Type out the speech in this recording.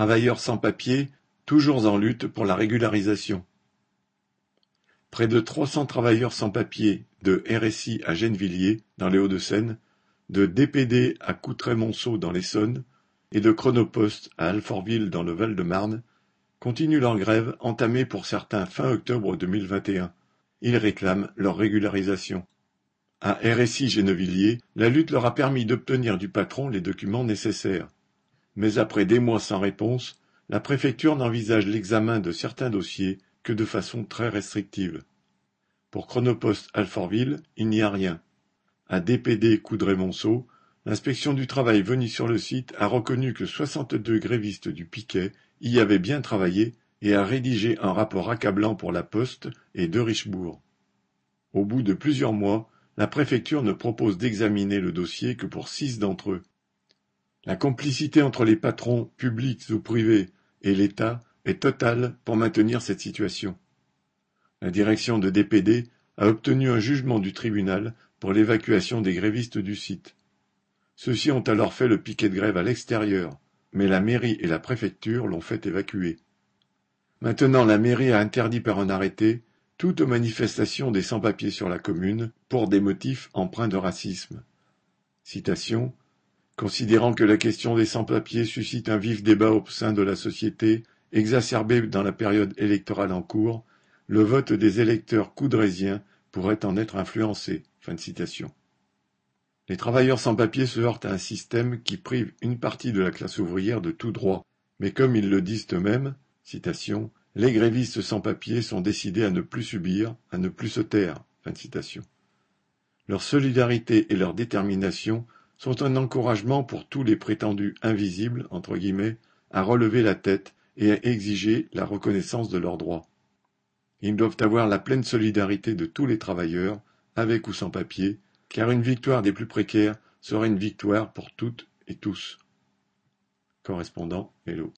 Travailleurs sans-papiers, toujours en lutte pour la régularisation. Près de trois cents travailleurs sans-papiers de RSI à Gennevilliers, dans les Hauts-de-Seine, de DPD à Coutray-Monceau dans l'Essonne et de Chronopost à Alfortville dans le Val-de-Marne continuent leur grève entamée pour certains fin octobre 2021. Ils réclament leur régularisation. À RSI Gennevilliers, la lutte leur a permis d'obtenir du patron les documents nécessaires. Mais après des mois sans réponse, la préfecture n'envisage l'examen de certains dossiers que de façon très restrictive. Pour Chronopost Alfortville, il n'y a rien. À DPD Coudray-Monceau, l'inspection du travail venue sur le site a reconnu que 62 grévistes du piquet y avaient bien travaillé et a rédigé un rapport accablant pour la Poste et de Richebourg. Au bout de plusieurs mois, la préfecture ne propose d'examiner le dossier que pour six d'entre eux. La complicité entre les patrons, publics ou privés, et l'État est totale pour maintenir cette situation. La direction de DPD a obtenu un jugement du tribunal pour l'évacuation des grévistes du site. Ceux-ci ont alors fait le piquet de grève à l'extérieur, mais la mairie et la préfecture l'ont fait évacuer. Maintenant la mairie a interdit par un arrêté toute manifestation des sans-papiers sur la commune pour des motifs empreints de racisme. Citation Considérant que la question des sans-papiers suscite un vif débat au sein de la société, exacerbé dans la période électorale en cours, le vote des électeurs coudrésiens pourrait en être influencé. Les travailleurs sans papiers se heurtent à un système qui prive une partie de la classe ouvrière de tout droit, mais comme ils le disent eux-mêmes, citation, les grévistes sans papiers sont décidés à ne plus subir, à ne plus se taire. Leur solidarité et leur détermination sont un encouragement pour tous les prétendus invisibles, entre guillemets, à relever la tête et à exiger la reconnaissance de leurs droits. Ils doivent avoir la pleine solidarité de tous les travailleurs, avec ou sans papier, car une victoire des plus précaires serait une victoire pour toutes et tous. Correspondant Hello.